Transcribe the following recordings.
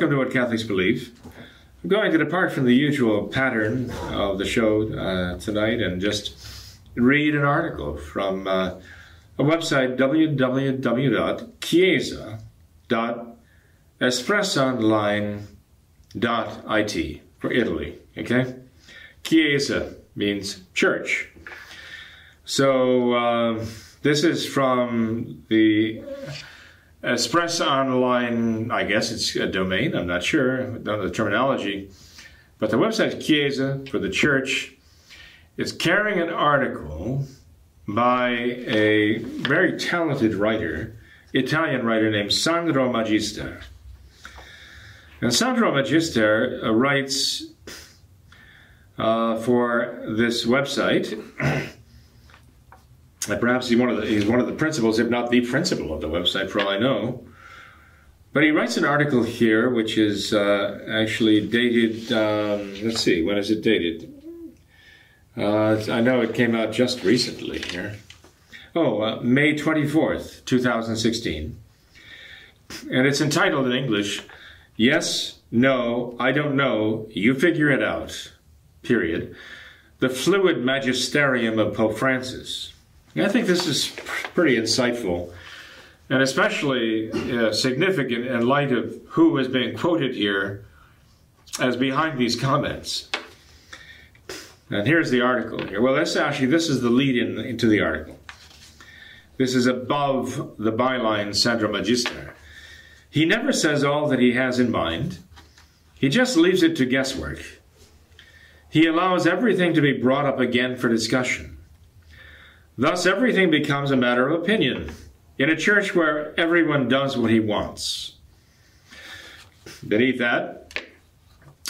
Welcome to What Catholics Believe. I'm going to depart from the usual pattern of the show uh, tonight and just read an article from uh, a website www.chiesa.espressonline.it for Italy. Okay, Chiesa means church. So uh, this is from the Espress Online, I guess it's a domain, I'm not sure, don't know the terminology. But the website Chiesa for the church is carrying an article by a very talented writer, Italian writer named Sandro Magister. And Sandro Magister uh, writes uh, for this website. Perhaps he's one of the he's one of the principals, if not the principal of the website, for all I know. But he writes an article here, which is uh, actually dated. Um, let's see, when is it dated? Uh, I know it came out just recently here. Oh, uh, May twenty fourth, two thousand sixteen, and it's entitled in English, "Yes, No, I don't know. You figure it out." Period. The fluid magisterium of Pope Francis. I think this is pretty insightful and especially uh, significant in light of who is being quoted here as behind these comments. And here's the article here. Well, this actually this is the lead in into the article. This is above the byline Sandro Magister. He never says all that he has in mind. He just leaves it to guesswork. He allows everything to be brought up again for discussion. Thus, everything becomes a matter of opinion in a church where everyone does what he wants. Beneath that,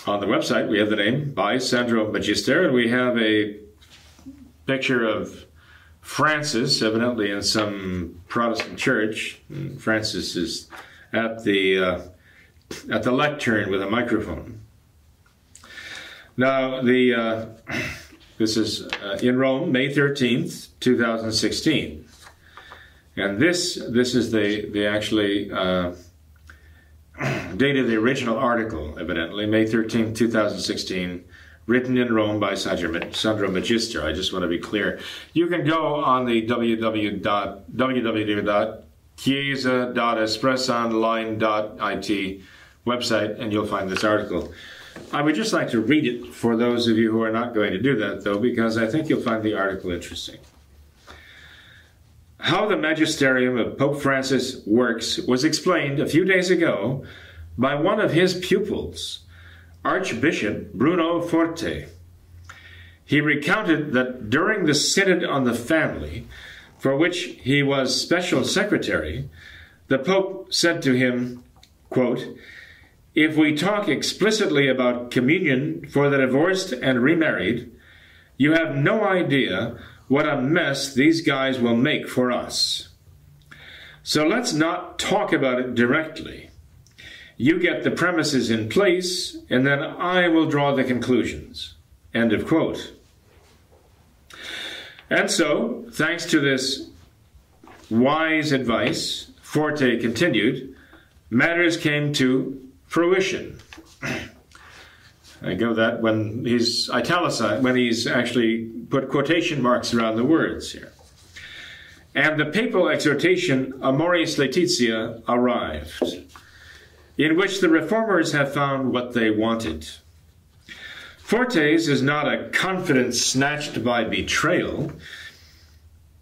on the website, we have the name by Sandro Magister, and we have a picture of Francis, evidently in some Protestant church. Francis is at the uh, at the lectern with a microphone. Now, the uh, this is uh, in Rome, May 13th, 2016. And this this is the, the actually uh, date of the original article, evidently, May 13th, 2016, written in Rome by Sandro Magister. I just want to be clear. You can go on the www.chiesa.espressonline.it website and you'll find this article. I would just like to read it for those of you who are not going to do that, though, because I think you'll find the article interesting. How the magisterium of Pope Francis works was explained a few days ago by one of his pupils, Archbishop Bruno Forte. He recounted that during the Synod on the Family, for which he was special secretary, the Pope said to him, quote, if we talk explicitly about communion for the divorced and remarried, you have no idea what a mess these guys will make for us. So let's not talk about it directly. You get the premises in place, and then I will draw the conclusions. End of quote. And so, thanks to this wise advice, Forte continued, matters came to fruition. I go that when he's italicized, when he's actually put quotation marks around the words here. And the papal exhortation Amoris Laetitia arrived, in which the reformers have found what they wanted. Forte's is not a confidence snatched by betrayal.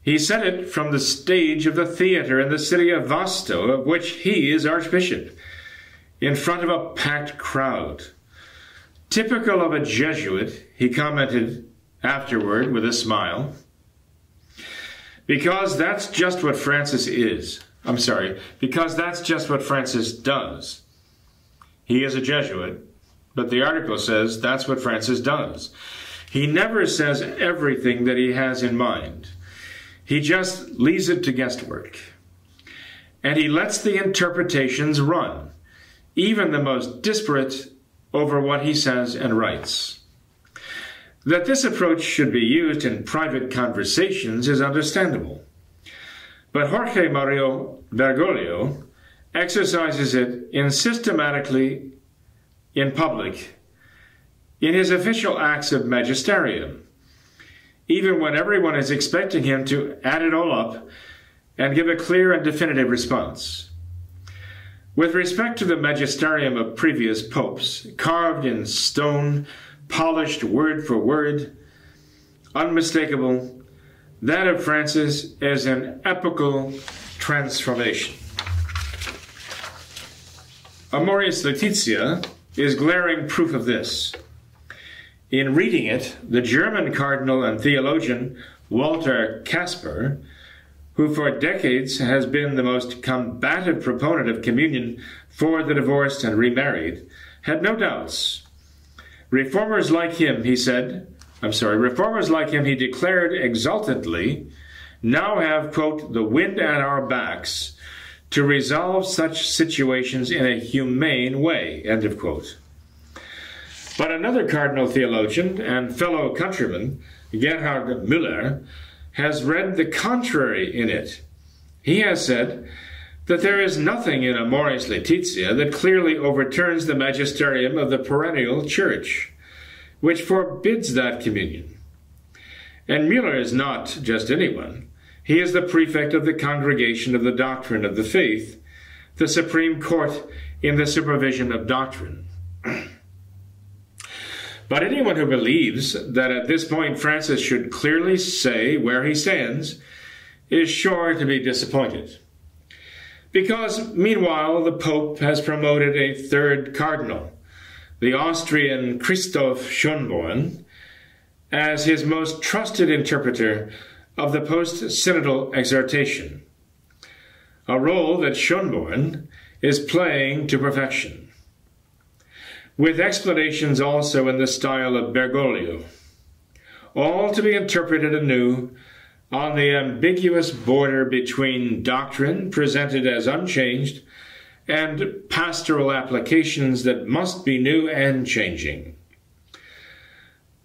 He said it from the stage of the theater in the city of Vasto, of which he is archbishop in front of a packed crowd. Typical of a Jesuit, he commented afterward with a smile, because that's just what Francis is. I'm sorry, because that's just what Francis does. He is a Jesuit, but the article says that's what Francis does. He never says everything that he has in mind. He just leaves it to guesswork. And he lets the interpretations run, even the most disparate, over what he says and writes. That this approach should be used in private conversations is understandable. But Jorge Mario Bergoglio exercises it in systematically in public in his official acts of magisterium, even when everyone is expecting him to add it all up and give a clear and definitive response. With respect to the magisterium of previous popes, carved in stone, polished word for word, unmistakable, that of Francis is an epochal transformation. Amoris Laetitia is glaring proof of this. In reading it, the German cardinal and theologian Walter Kasper, who for decades has been the most combative proponent of communion for the divorced and remarried, had no doubts. Reformers like him, he said, I'm sorry, reformers like him, he declared exultantly, now have, quote, the wind at our backs to resolve such situations in a humane way, end of quote. But another cardinal theologian and fellow countryman, Gerhard Müller, has read the contrary in it. He has said that there is nothing in Amoris Laetitia that clearly overturns the magisterium of the perennial church, which forbids that communion. And Mueller is not just anyone. He is the prefect of the Congregation of the Doctrine of the Faith, the Supreme Court in the supervision of doctrine. But anyone who believes that at this point Francis should clearly say where he stands is sure to be disappointed. Because meanwhile, the Pope has promoted a third cardinal, the Austrian Christoph Schönborn, as his most trusted interpreter of the post synodal exhortation, a role that Schönborn is playing to perfection with explanations also in the style of Bergoglio, all to be interpreted anew on the ambiguous border between doctrine presented as unchanged and pastoral applications that must be new and changing.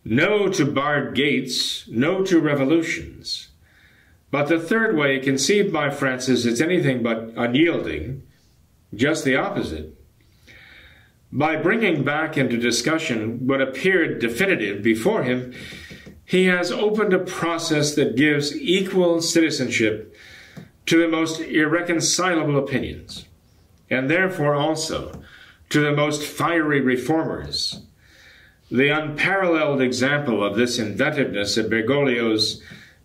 No to barred gates, no to revolutions. But the third way, conceived by Francis, is anything but unyielding, just the opposite. By bringing back into discussion what appeared definitive before him, he has opened a process that gives equal citizenship to the most irreconcilable opinions, and therefore also to the most fiery reformers. The unparalleled example of this inventiveness of Bergoglio's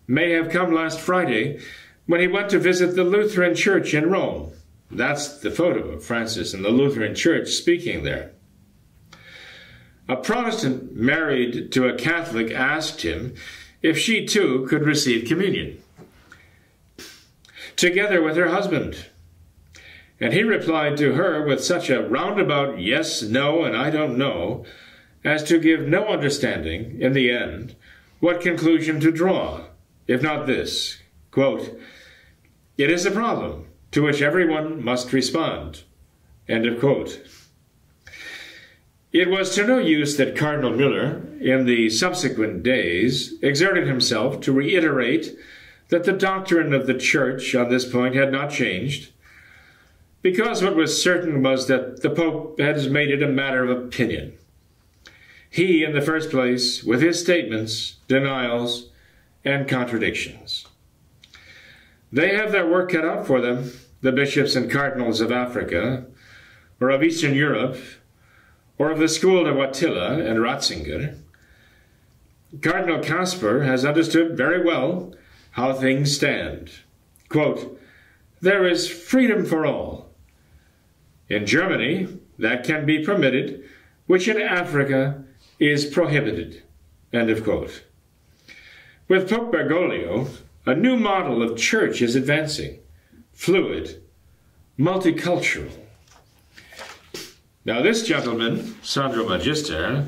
may have come last Friday when he went to visit the Lutheran Church in Rome. That's the photo of Francis in the Lutheran Church speaking there. A Protestant married to a Catholic asked him if she too could receive communion, together with her husband. And he replied to her with such a roundabout yes, no, and I don't know, as to give no understanding, in the end, what conclusion to draw, if not this quote, It is a problem to which everyone must respond. End of quote. It was to no use that Cardinal Müller, in the subsequent days, exerted himself to reiterate that the doctrine of the Church on this point had not changed, because what was certain was that the Pope had made it a matter of opinion. He, in the first place, with his statements, denials, and contradictions. They have their work cut out for them, the bishops and cardinals of Africa, or of Eastern Europe, or of the school of Wojtyla and Ratzinger. Cardinal Kasper has understood very well how things stand. Quote, there is freedom for all. In Germany, that can be permitted, which in Africa is prohibited. End of quote. With Pope Bergoglio, a new model of church is advancing fluid, multicultural. Now, this gentleman, Sandro Magister,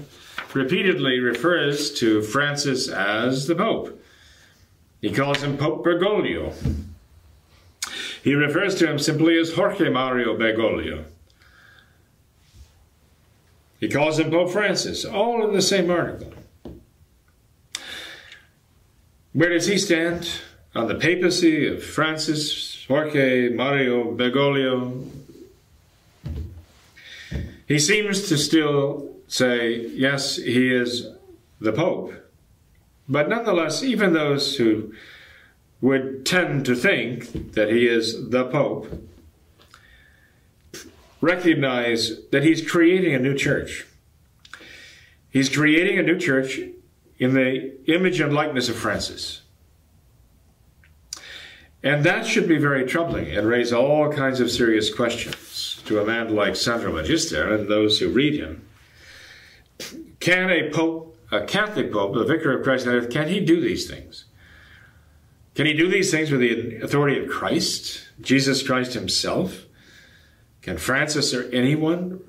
repeatedly refers to Francis as the Pope. He calls him Pope Bergoglio. He refers to him simply as Jorge Mario Bergoglio. He calls him Pope Francis, all in the same article. Where does he stand? On the papacy of Francis, Jorge Mario Bergoglio. He seems to still say, yes, he is the Pope. But nonetheless, even those who would tend to think that he is the Pope recognize that he's creating a new church. He's creating a new church in the image and likeness of Francis. And that should be very troubling and raise all kinds of serious questions to a man like Sandro Magister and those who read him. Can a pope, a Catholic pope, the vicar of Christ on earth, can he do these things? Can he do these things with the authority of Christ, Jesus Christ himself? Can Francis or anyone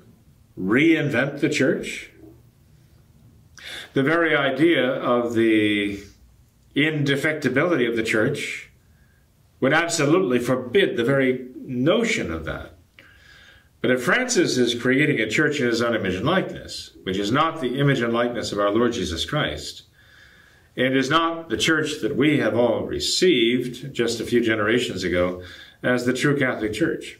reinvent the church? The very idea of the indefectibility of the church would absolutely forbid the very notion of that. But if Francis is creating a church in his own image and likeness, which is not the image and likeness of our Lord Jesus Christ, and is not the church that we have all received just a few generations ago as the true Catholic Church.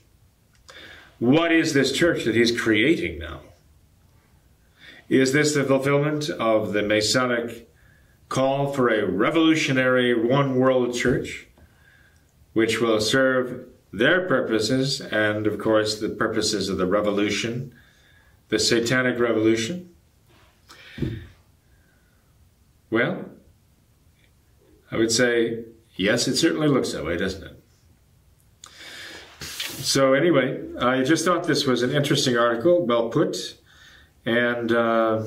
What is this church that he's creating now? Is this the fulfillment of the Masonic call for a revolutionary one world church, which will serve their purposes and, of course, the purposes of the revolution, the satanic revolution? Well, I would say, yes, it certainly looks that way, doesn't it? So, anyway, I just thought this was an interesting article, well put, and uh,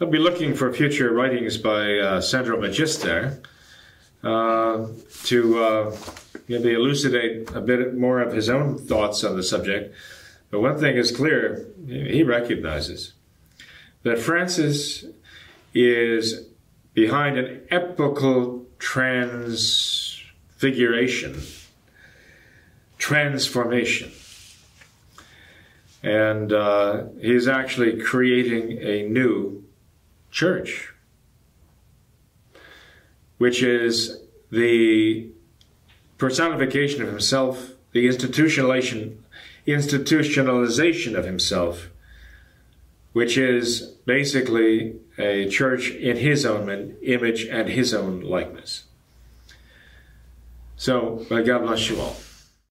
I'll be looking for future writings by uh, Sandro Magister uh, to uh, maybe elucidate a bit more of his own thoughts on the subject. But one thing is clear he recognizes that Francis is behind an epochal transfiguration, transformation. And uh, he's actually creating a new church, which is the personification of himself, the institutionalization, institutionalization of himself which is basically a church in his own image and his own likeness. So, God bless you all.